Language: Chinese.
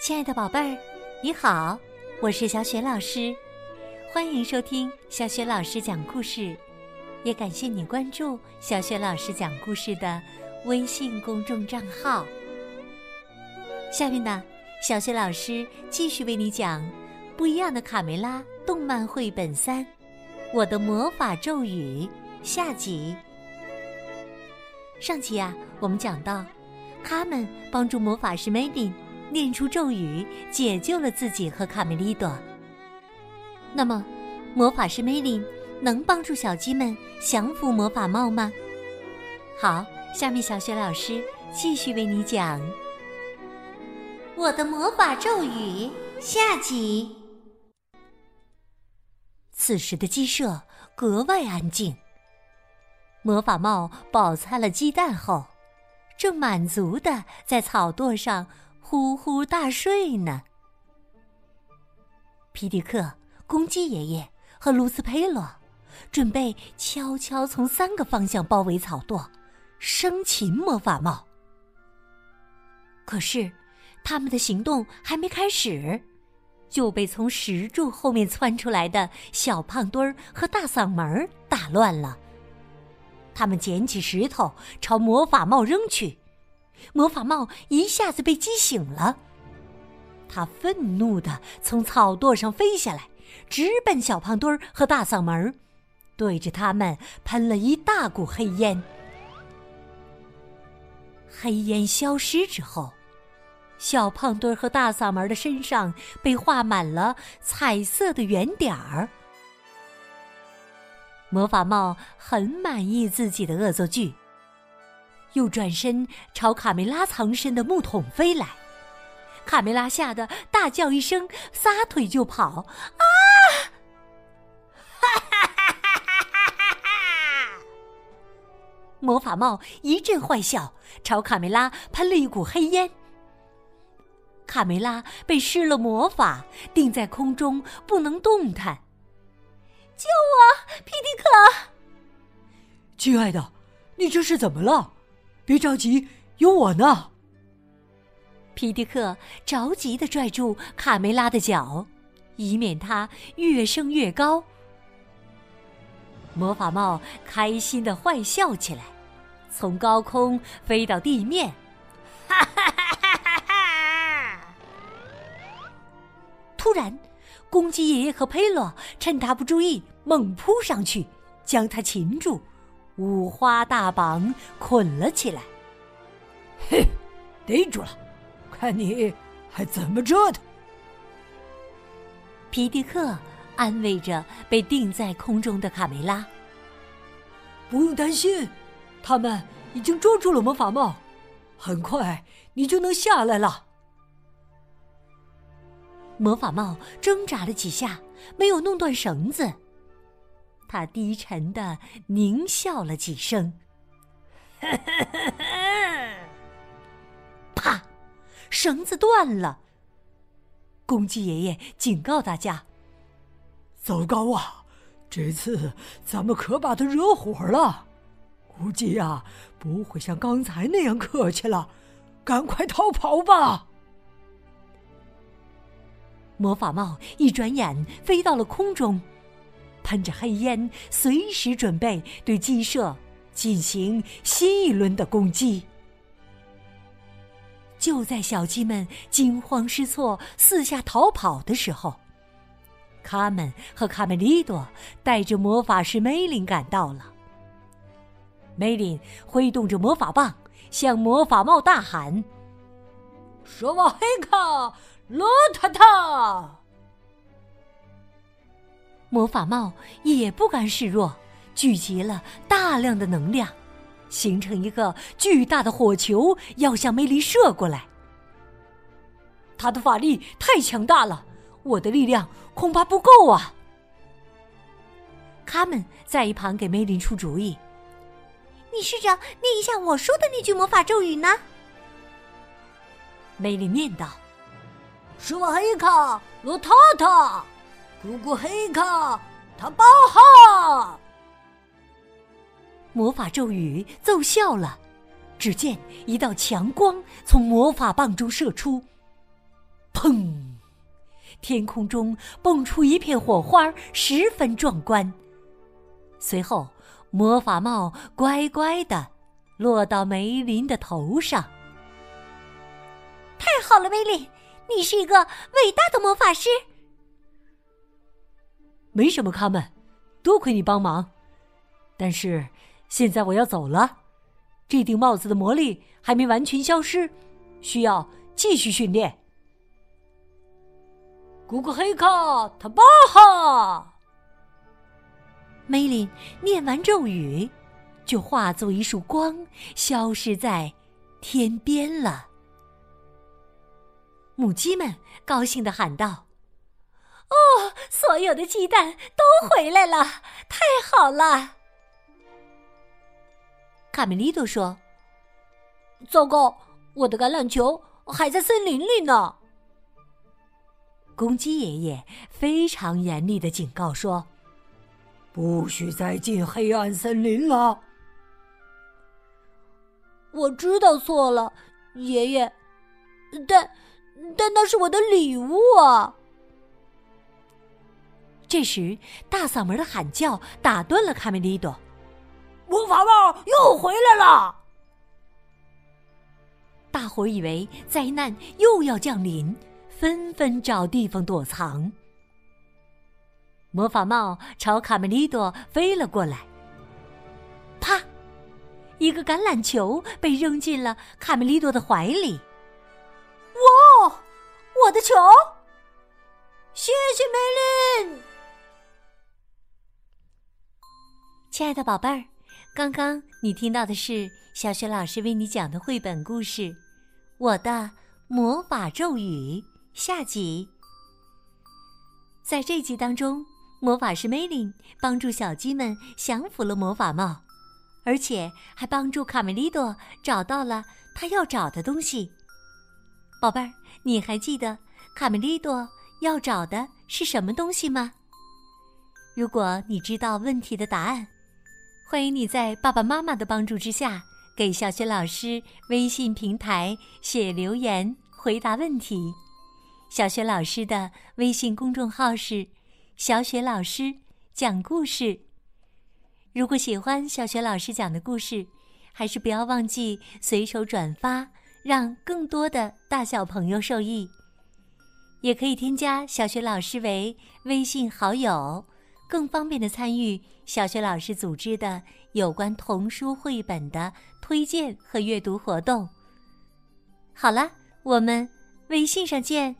亲爱的宝贝儿，你好，我是小雪老师，欢迎收听小雪老师讲故事，也感谢你关注小雪老师讲故事的微信公众账号。下面呢，小雪老师继续为你讲《不一样的卡梅拉》动漫绘本三，《我的魔法咒语》下集。上集啊，我们讲到，他们帮助魔法师梅林。念出咒语，解救了自己和卡梅利多。那么，魔法师梅林能帮助小鸡们降服魔法帽吗？好，下面小雪老师继续为你讲《我的魔法咒语》下集。此时的鸡舍格外安静。魔法帽饱餐了鸡蛋后，正满足的在草垛上。呼呼大睡呢。皮迪克、公鸡爷爷和卢斯佩罗准备悄悄从三个方向包围草垛，生擒魔法帽。可是，他们的行动还没开始，就被从石柱后面窜出来的小胖墩儿和大嗓门打乱了。他们捡起石头朝魔法帽扔去。魔法帽一下子被激醒了，他愤怒的从草垛上飞下来，直奔小胖墩儿和大嗓门，对着他们喷了一大股黑烟。黑烟消失之后，小胖墩儿和大嗓门的身上被画满了彩色的圆点儿。魔法帽很满意自己的恶作剧。又转身朝卡梅拉藏身的木桶飞来，卡梅拉吓得大叫一声，撒腿就跑。啊！哈哈哈哈哈哈！魔法帽一阵坏笑，朝卡梅拉喷了一股黑烟。卡梅拉被施了魔法，定在空中不能动弹。救我，皮迪克！亲爱的，你这是怎么了？别着急，有我呢。皮迪克着急的拽住卡梅拉的脚，以免她越升越高。魔法帽开心的坏笑起来，从高空飞到地面，哈哈哈哈哈！突然，公鸡爷爷和佩洛趁他不注意，猛扑上去，将他擒住。五花大绑捆了起来，嘿，逮住了，看你还怎么折腾！皮迪克安慰着被定在空中的卡梅拉：“不用担心，他们已经捉住了魔法帽，很快你就能下来了。”魔法帽挣扎了几下，没有弄断绳子。他低沉的狞笑了几声，啪，绳子断了。公鸡爷爷警告大家：“糟糕啊，这次咱们可把他惹火了，估计呀不会像刚才那样客气了，赶快逃跑吧！”魔法帽一转眼飞到了空中。喷着黑烟，随时准备对鸡舍进行新一轮的攻击。就在小鸡们惊慌失措、四下逃跑的时候，卡门和卡梅利多带着魔法师梅林赶到了。梅林挥动着魔法棒，向魔法帽大喊：“说瓦黑卡，罗塔塔！”魔法帽也不甘示弱，聚集了大量的能量，形成一个巨大的火球，要向梅林射过来。他的法力太强大了，我的力量恐怕不够啊！卡门在一旁给梅林出主意：“你试着念一下我说的那句魔法咒语呢？”梅林念道：“是我黑卡罗塔塔。”姑姑黑卡，他包哈！魔法咒语奏效了，只见一道强光从魔法棒中射出，砰！天空中蹦出一片火花，十分壮观。随后，魔法帽乖乖的落到梅林的头上。太好了，梅林，你是一个伟大的魔法师。没什么，卡门，多亏你帮忙。但是现在我要走了，这顶帽子的魔力还没完全消失，需要继续训练。古古黑卡塔巴哈！梅林念完咒语，就化作一束光，消失在天边了。母鸡们高兴的喊道：“哦，所有的鸡蛋都回来了，太好了！”卡梅利多说：“糟糕，我的橄榄球还在森林里呢。”公鸡爷爷非常严厉的警告说：“不许再进黑暗森林了。”我知道错了，爷爷，但但那是我的礼物啊！这时，大嗓门的喊叫打断了卡梅利多：“魔法帽又回来了！”大伙儿以为灾难又要降临。纷纷找地方躲藏。魔法帽朝卡梅利多飞了过来，啪！一个橄榄球被扔进了卡梅利多的怀里。哇！我的球！谢谢梅林。亲爱的宝贝儿，刚刚你听到的是小雪老师为你讲的绘本故事《我的魔法咒语》。下集，在这集当中，魔法师梅林帮助小鸡们降服了魔法帽，而且还帮助卡梅利多找到了他要找的东西。宝贝儿，你还记得卡梅利多要找的是什么东西吗？如果你知道问题的答案，欢迎你在爸爸妈妈的帮助之下，给小雪老师微信平台写留言回答问题。小雪老师的微信公众号是“小雪老师讲故事”。如果喜欢小雪老师讲的故事，还是不要忘记随手转发，让更多的大小朋友受益。也可以添加小雪老师为微信好友，更方便的参与小学老师组织的有关童书绘本的推荐和阅读活动。好了，我们微信上见。